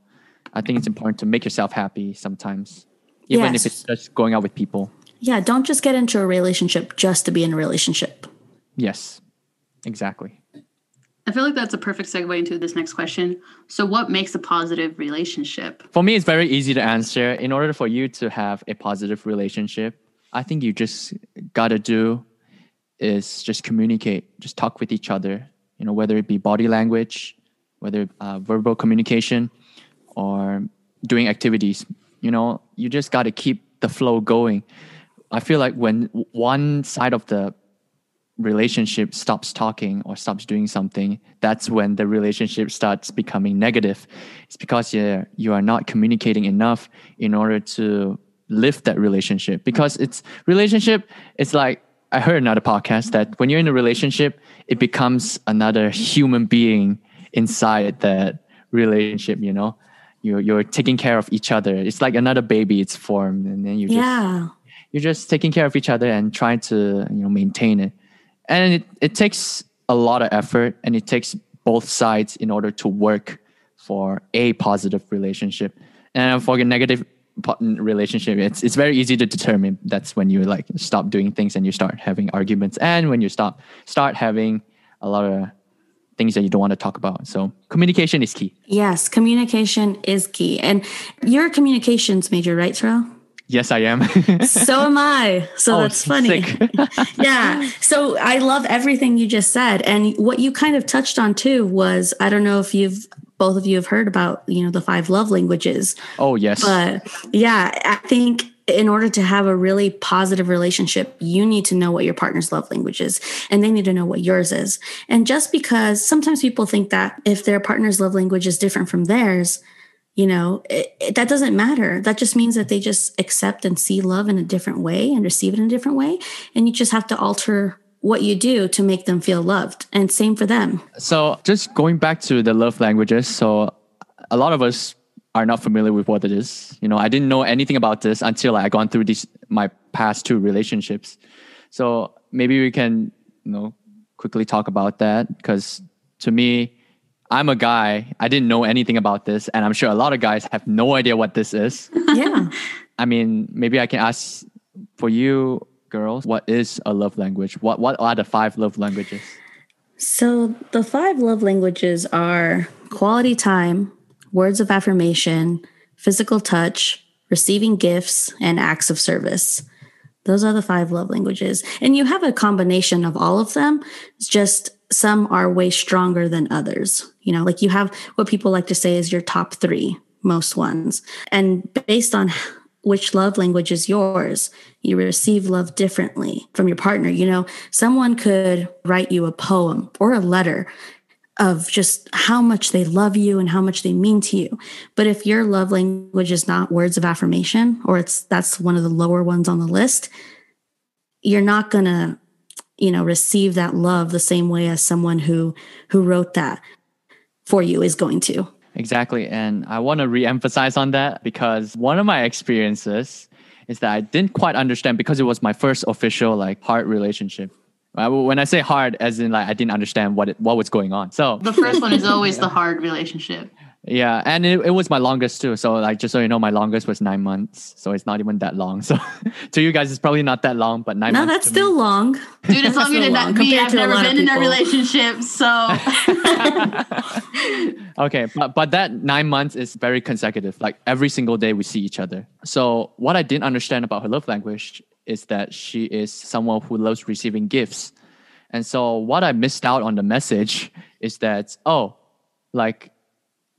I think it's important to make yourself happy sometimes. Even Yes. if it's just going out with people. Yeah, don't just get into a relationship just to be in a relationship. Yes. Exactly. I feel like that's a perfect segue into this next question. So, what makes a positive relationship? For me, it's very easy to answer. In order for you to have a positive relationship, I think you just gotta do is just communicate, just talk with each other. You know, whether it be body language, whether uh, verbal communication, or doing activities. You know, you just gotta keep the flow going. I feel like when one side of the relationship stops talking or stops doing something, that's when the relationship starts becoming negative. It's because you you are not communicating enough in order to lift that relationship. Because it's relationship. It's like I heard another podcast that when you're in a relationship, it becomes another human being inside that relationship. You know, you're you're taking care of each other. It's like another baby. It's formed, and then you just Yeah. you're just taking care of each other and trying to you know maintain it and it, it takes a lot of effort and it takes both sides in order to work for a positive relationship and for a negative relationship it's it's very easy to determine that's when you like stop doing things and you start having arguments and when you stop start having a lot of things that you don't want to talk about so communication is key Yes, communication is key. And you're a communications major, right, Terrell? yes i am So am I. So Oh, that's funny. yeah. So I love everything you just said. And what you kind of touched on too was I don't know if you've both of you have heard about, you know, the five love languages. oh yes But yeah, I think in order to have a really positive relationship, you need to know what your partner's love language is and they need to know what yours is. And just because sometimes people think that if their partner's love language is different from theirs, you know, it, it- that doesn't matter. That just means that they just accept and see love in a different way and receive it in a different way. And you just have to alter what you do to make them feel loved. And same for them. So just going back to the love languages, so a lot of us are not familiar with what it is. You know, I didn't know anything about this until I gone through these my past two relationships. So maybe we can, you know, quickly talk about that because to me, I'm a guy. I didn't know anything about this, and I'm sure a lot of guys have no idea what this is. Yeah. I mean, maybe I can ask for you girls, what is a love language? What what are the five love languages? So the five love languages are quality time, words of affirmation, physical touch, receiving gifts, and acts of service. Those are the five love languages. And you have a combination of all of them. It's just some are way stronger than others. You know, like you have what people like to say is your top three, most ones. And based on which love language is yours, you receive love differently from your partner. You know, someone could write you a poem or a letter of just how much they love you and how much they mean to you. But if your love language is not words of affirmation or it's that's one of the lower ones on the list, you're not going to you know receive that love the same way as someone who who wrote that for you is going to. Exactly. And I want to re-emphasize on that because one of my experiences is that I didn't quite understand because it was my first official like hard relationship. Uh, I- When I say hard, as in like I didn't understand what it, what was going on. So The first one is always the hard relationship. yeah, and it, it was my longest too. So like just so you know, my longest was nine months. So it's not even that long. So to you guys, it's probably not that long, but nine No, months. that's still me- long. Dude, it's longer so than long that. Me, compared I've never been in a relationship, so Okay, but but that nine months is very consecutive. Like every single day we see each other. So what I didn't understand about her love language is that she is someone who loves receiving gifts. And so what I missed out on the message is that oh, like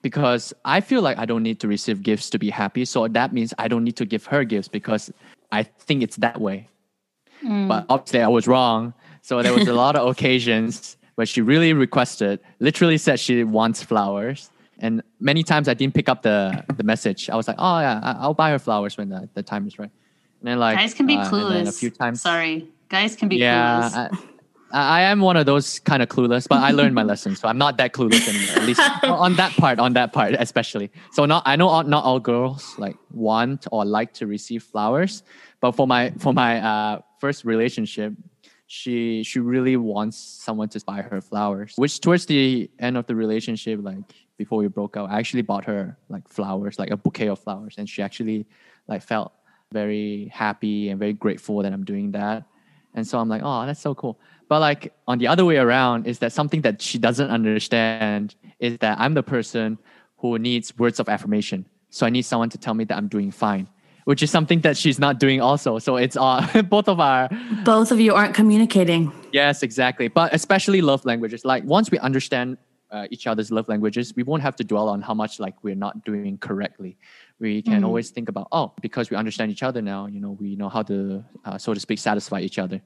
because I feel like I don't need to receive gifts to be happy. So that means I don't need to give her gifts because I think it's that way. Hmm. But obviously I was wrong. So there was a lot of occasions where she really requested, literally said she wants flowers. And many times I didn't pick up the, the message. I was like, oh yeah, I'll buy her flowers when the, the time is right. Then like guys can be uh, clueless. a few times. Sorry, guys can be Yeah, clueless. I, I am one of those kind of clueless, but I learned my lesson, so I'm not that clueless anymore. At least on that part, on that part especially. So not I know all- not all girls like want or like to receive flowers, but for my for my uh, first relationship, she she really wants someone to buy her flowers. Which towards the end of the relationship, like before we broke up, I actually bought her like flowers, like a bouquet of flowers, and she actually like felt very happy and very grateful that I'm doing that. And so I'm like, oh, that's so cool. But like on the other way around is that something that she doesn't understand is that I'm the person who needs words of affirmation. So I need someone to tell me that I'm doing fine, which is something that she's not doing also. So it's uh, both of our both of you aren't communicating. Yes, exactly. But especially love languages. Like once we understand uh, each other's love languages, we won't have to dwell on how much like we're not doing correctly. We can mm. always think about oh, because we understand each other now. You know, we know how to uh, so to speak satisfy each other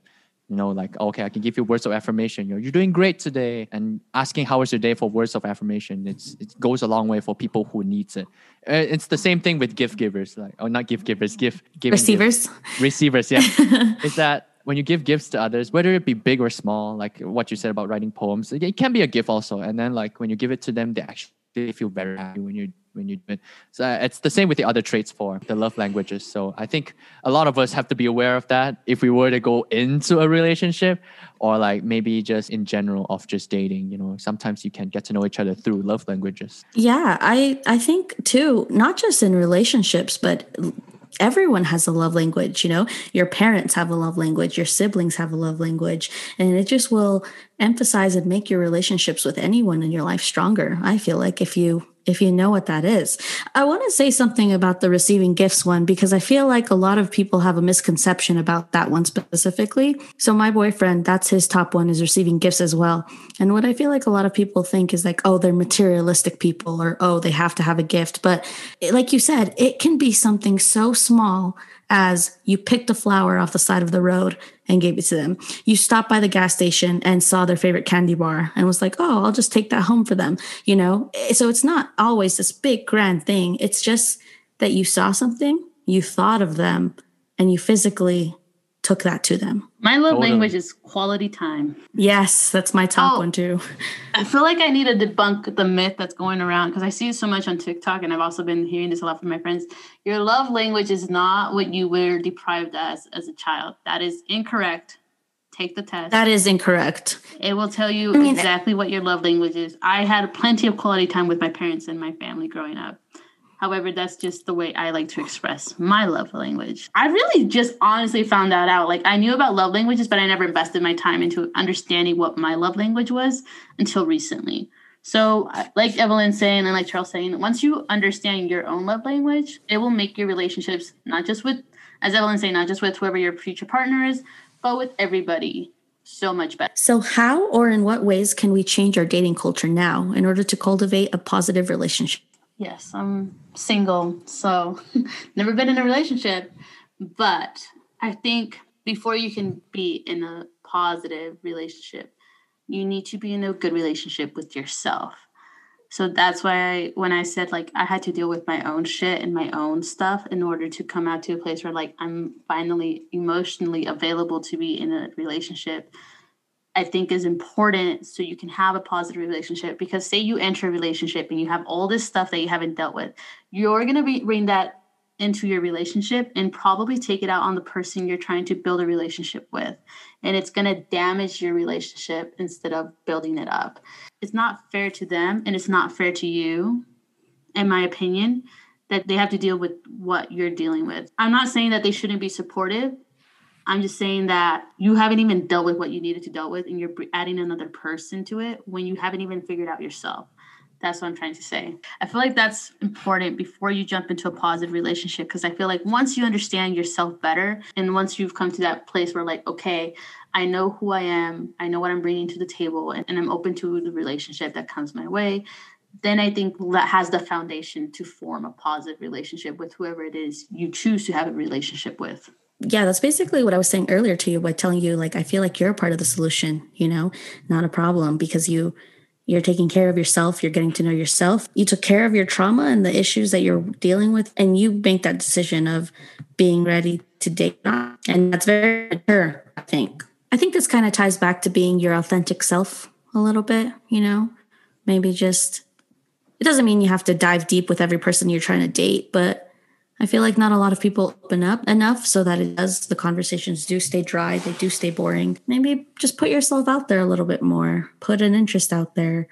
you know like okay i can give you words of affirmation you know you're doing great today and asking how was your day for words of affirmation it's it goes a long way for people who needs it uh, it's the same thing with gift givers like oh not gift givers gift givers. receivers gifts. receivers yeah is that when you give gifts to others whether it be big or small like what you said about writing poems it can be a gift also and then like when you give it to them they actually they feel very happy when you're when you do it. So uh, it's the same with the other traits for the love languages. So I think a lot of us have to be aware of that if we were to go into a relationship or like maybe just in general of just dating, you know, sometimes you can get to know each other through love languages. Yeah, I I think too, not just in relationships, but everyone has a love language you know your parents have a love language your siblings have a love language and it just will emphasize and make your relationships with anyone in your life stronger i feel like if you if you know what that is. I want to say something about the receiving gifts one because I feel like a lot of people have a misconception about that one specifically. So my boyfriend, that's his top one is receiving gifts as well. And what I feel like a lot of people think is like, oh, they're materialistic people or oh, they have to have a gift. But like you said, it can be something so small as you picked a flower off the side of the road and gave it to them. You stopped by the gas station and saw their favorite candy bar and was like, oh, I'll just take that home for them. You know, eh, so it's not always this big grand thing. It's just that you saw something, you thought of them, and you physically took that to them. My love totally. language is quality time. Yes, that's my top oh, one too. I feel like I need to debunk the myth that's going around because I see it so much on TikTok and I've also been hearing this a lot from my friends. Your love language is not what you were deprived as as a child. That is incorrect. Take the test. That is incorrect. It will tell you I mean, exactly what your love language is. I had plenty of quality time with my parents and my family growing up. However, that's just the way I like to express my love language. I really just honestly found that out. Like I knew about love languages, but I never invested my time into understanding what my love language was until recently. So, like Evelyn saying, and like Charles saying, once you understand your own love language, it will make your relationships not just with, as Evelyn saying, not just with whoever your future partner is, but with everybody so much better. So, how or in what ways can we change our dating culture now in order to cultivate a positive relationship? Yes, I'm single, so never been in a relationship. But I think before you can be in a positive relationship, you need to be in a good relationship with yourself. So that's why I, when I said like I had to deal with my own shit and my own stuff in order to come out to a place where like I'm finally emotionally available to be in a relationship I think is important so you can have a positive relationship. Because say you enter a relationship and you have all this stuff that you haven't dealt with, you're gonna be, bring that into your relationship and probably take it out on the person you're trying to build a relationship with. And it's gonna damage your relationship instead of building it up. It's not fair to them and it's not fair to you, in my opinion, that they have to deal with what you're dealing with. I'm not saying that they shouldn't be supportive I'm just saying that you haven't even dealt with what you needed to deal with, and you're adding another person to it when you haven't even figured out yourself. That's what I'm trying to say. I feel like that's important before you jump into a positive relationship because I feel like once you understand yourself better, and once you've come to that place where, like, okay, I know who I am, I know what I'm bringing to the table, and, and I'm open to the relationship that comes my way, then I think that has the foundation to form a positive relationship with whoever it is you choose to have a relationship with yeah, that's basically what I was saying earlier to you by telling you like I feel like you're a part of the solution, you know, not a problem because you you're taking care of yourself, you're getting to know yourself. You took care of your trauma and the issues that you're dealing with and you make that decision of being ready to date and that's very mature, I think. I think this kind of ties back to being your authentic self a little bit, you know. Maybe just it doesn't mean you have to dive deep with every person you're trying to date, but I feel like not a lot of people open up enough so that it does, the conversations do stay dry, they do stay boring. Maybe just put yourself out there a little bit more, put an interest out there,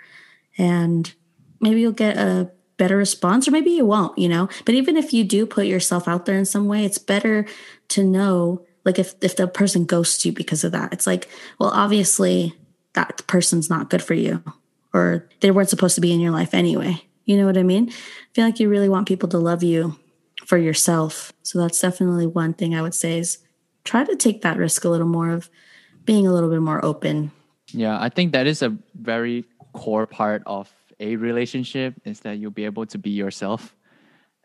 and maybe you'll get a better response, or maybe you won't, you know? But even if you do put yourself out there in some way, it's better to know like if if the person ghosts you because of that it's like well obviously that person's not good for you or they weren't supposed to be in your life anyway you know what i mean i feel like you really want people to love you for yourself so that's definitely one thing i would say is try to take that risk a little more of being a little bit more open yeah i think that is a very core part of a relationship is that you'll be able to be yourself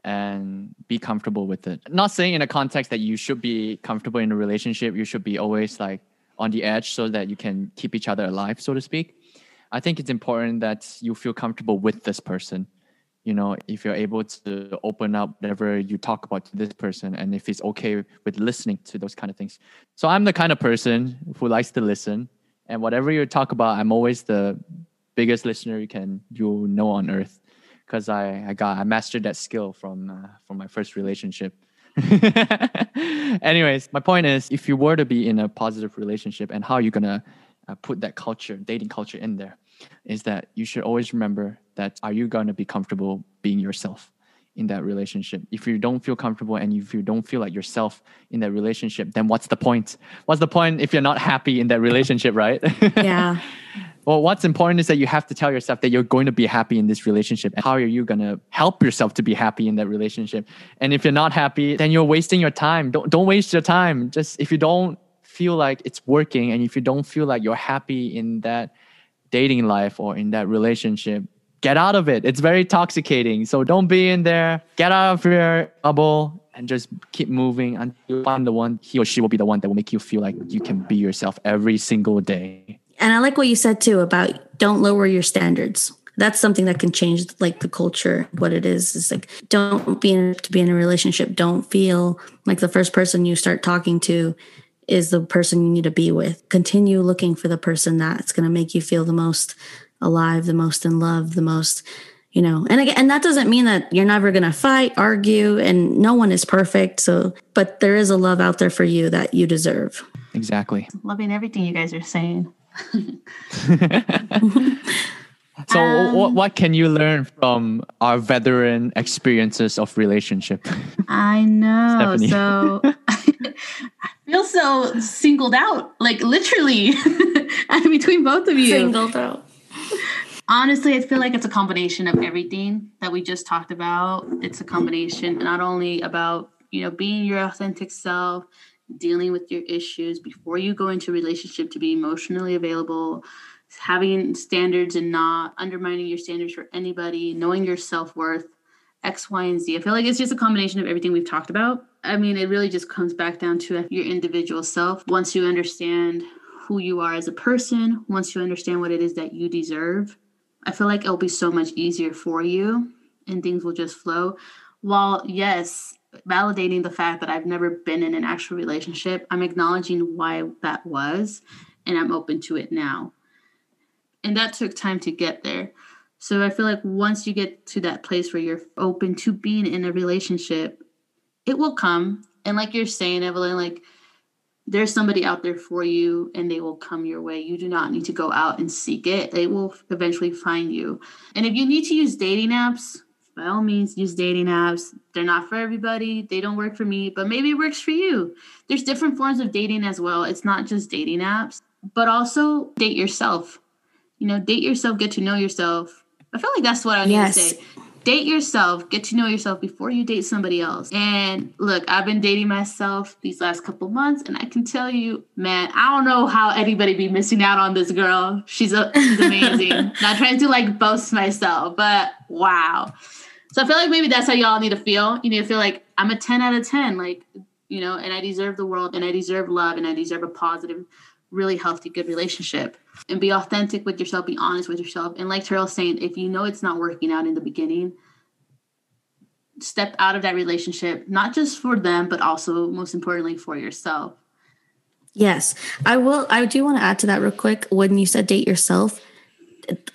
and be comfortable with it. Not saying in a context that you should be comfortable in a relationship, you should be always like on the edge so that you can keep each other alive, so to speak. I think it's important that you feel comfortable with this person. You know, if you're able to open up whatever you talk about to this person and if it's okay with listening to those kind of things. So I'm the kind of person who likes to listen and whatever you talk about, I'm always the biggest listener you can you know on earth because I, I got I mastered that skill from uh, from my first relationship. Anyways, my point is, if you were to be in a positive relationship, and how are you're gonna uh, put that culture, dating culture, in there, is that you should always remember that are you gonna be comfortable being yourself in that relationship? If you don't feel comfortable and if you don't feel like yourself in that relationship, then what's the point? What's the point if you're not happy in that relationship, right? Yeah. Well, what's important is that you have to tell yourself that you're going to be happy in this relationship. and How are you going to help yourself to be happy in that relationship? And if you're not happy, then you're wasting your time. Don't don't waste your time. Just if you don't feel like it's working and if you don't feel like you're happy in that dating life or in that relationship, get out of it. It's very toxicating. So don't be in there. Get out of your bubble and just keep moving until you find the one he or she will be the one that will make you feel like you can be yourself every single day and I like what you said too about don't lower your standards. That's something that can change like the culture. What it is is like don't be in to be in a relationship. Don't feel like the first person you start talking to is the person you need to be with. Continue looking for the person that's going to make you feel the most alive, the most in love, the most you know and again and that doesn't mean that you're never going to fight argue and no one is perfect so but there is a love out there for you that you deserve. Exactly. Loving everything you guys are saying. So um, what, what can you learn from our veteran experiences of relationship? I know. So i feel so singled out like literally between both of you. Singled out. Honestly i feel like it's a combination of everything that we just talked about. It's a combination not only about you know being your authentic self dealing with your issues before you go into a relationship to be emotionally available having standards and not undermining your standards for anybody knowing your self-worth x y and z i feel like it's just a combination of everything we've talked about i mean it really just comes back down to your individual self once you understand who you are as a person once you understand what it is that you deserve i feel like it'll be so much easier for you and things will just flow while yes validating the fact that I've never been in an actual relationship. I'm acknowledging why that was, and I'm open to it now. And that took time to get there. So I feel like once you get to that place where you're open to being in a relationship, it will come. And like you're saying, Evelyn, like there's somebody out there for you and they will come your way. You do not need to go out and seek it. They will eventually find you. And if you need to use dating apps, by all means use dating apps they're not for everybody they don't work for me but maybe it works for you there's different forms of dating as well it's not just dating apps but also date yourself you know date yourself get to know yourself i feel like that's what i need yes. to say date yourself get to know yourself before you date somebody else and look i've been dating myself these last couple months and i can tell you man i don't know how anybody be missing out on this girl she's, a, she's amazing not trying to like boast myself but wow so I feel like maybe that's how y'all need to feel. You need to feel like I'm a 10 out of 10, like, you know, and I deserve the world and I deserve love and I deserve a positive, really healthy, good relationship. And be authentic with yourself, be honest with yourself. And like Terrell's saying, if you know it's not working out in the beginning, step out of that relationship, not just for them, but also most importantly for yourself. Yes. I will I do want to add to that real quick. When you said date yourself,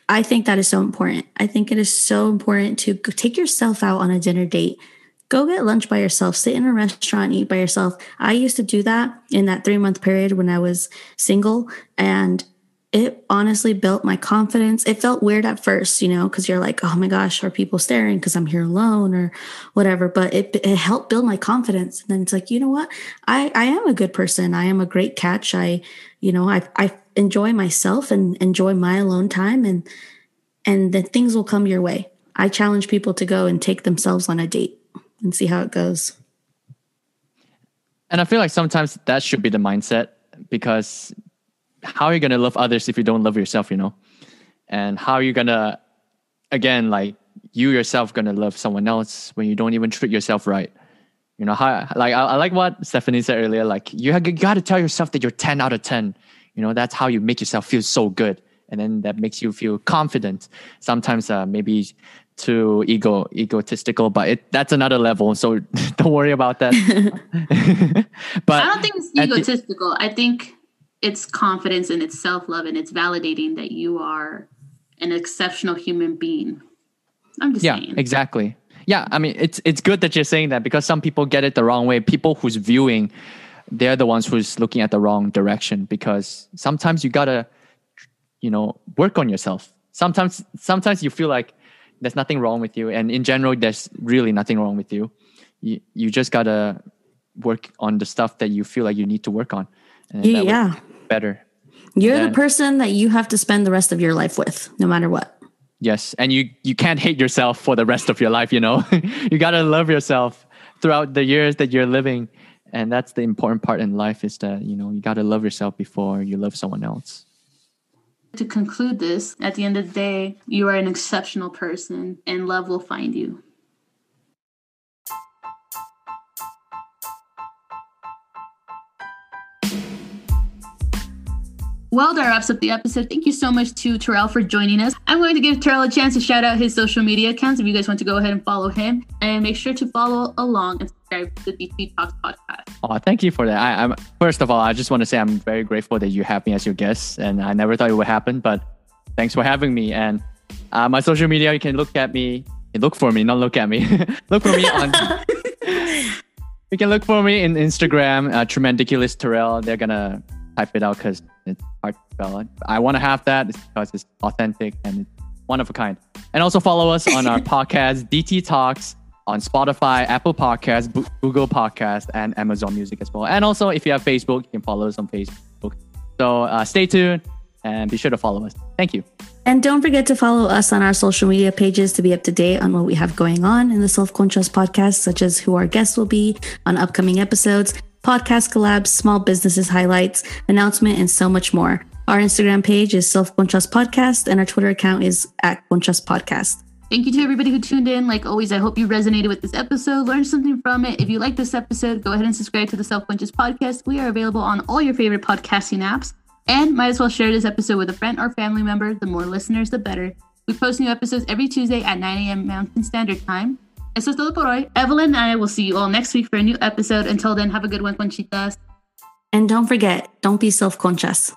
I think that is so important. I think it is so important to take yourself out on a dinner date go get lunch by yourself, sit in a restaurant, eat by yourself. I used to do that in that three month period when I was single. And it honestly built my confidence. It felt weird at first, you know, because you're like, oh my gosh, are people staring because I'm here alone or whatever? But it, it helped build my confidence. And then it's like, you know what? I, I am a good person. I am a great catch. I, you know, I, I enjoy myself and enjoy my alone time and, and then things will come your way. I challenge people to go and take themselves on a date and see how it goes. And I feel like sometimes that should be the mindset because how are you going to love others if you don't love yourself, you know? And how are you going to, again, like you yourself going to love someone else when you don't even treat yourself right? You know, how, like, I, I like what Stephanie said earlier, like you, you got to tell yourself that you're 10 out of 10. You know, that's how you make yourself feel so good. And then that makes you feel confident. Sometimes uh, maybe too ego egotistical, but it that's another level. So don't worry about that. but I don't think it's egotistical. The, I think it's confidence and it's self love and it's validating that you are an exceptional human being. I'm just yeah, saying. exactly. Yeah, I mean it's it's good that you're saying that because some people get it the wrong way. People who's viewing, they're the ones who's looking at the wrong direction because sometimes you gotta, you know, work on yourself. Sometimes sometimes you feel like there's nothing wrong with you, and in general, there's really nothing wrong with you. You you just gotta work on the stuff that you feel like you need to work on. yeah better. You're the person that you have to spend the rest of your life with, no matter what. Yes, and you you can't hate yourself for the rest of your life. You know, you gotta love yourself throughout the years that you're living, and that's the important part in life. Is that you know you gotta love yourself before you love someone else. To conclude this, at the end of the day, you are an exceptional person, and love will find you. Well, that wraps up the episode. Thank you so much to Terrell for joining us. I'm going to give Terrell a chance to shout out his social media accounts if you guys want to go ahead and follow him. And make sure to follow along and subscribe to the DT Talks podcast. Oh, thank you for that. I, am first of all, I just want to say I'm very grateful that you have me as your guest, and I never thought it would happen, but thanks for having me. And uh, my social media, you can look at me, look for me, not look at me. look for me on. you can look for me in Instagram, uh, Tremendiculous Terrell. They're gonna type it out because it's hard to spell. I want to have that because it's authentic and it's one of a kind. And also follow us on our podcast, DT Talks, on Spotify, Apple Podcasts, B- Google Podcasts, and Amazon Music as well. And also, if you have Facebook, you can follow us on Facebook. So uh, stay tuned and be sure to follow us. Thank you. And don't forget to follow us on our social media pages to be up to date on what we have going on in the Self Conscious podcast, such as who our guests will be on upcoming episodes podcast collabs, small businesses highlights, announcement, and so much more. Our Instagram page is Self Conchas Podcast, and our Twitter account is at Conchas Podcast. Thank you to everybody who tuned in. Like always, I hope you resonated with this episode, learned something from it. If you like this episode, go ahead and subscribe to the Self Conscious Podcast. We are available on all your favorite podcasting apps. And might as well share this episode with a friend or family member. The more listeners, the better. We post new episodes every Tuesday at 9 a.m. Mountain Standard Time. Eso es todo por hoy. Evelyn and I will see you all next week for a new episode. Until then, have a good one, Conchitas. And don't forget, don't be self conscious.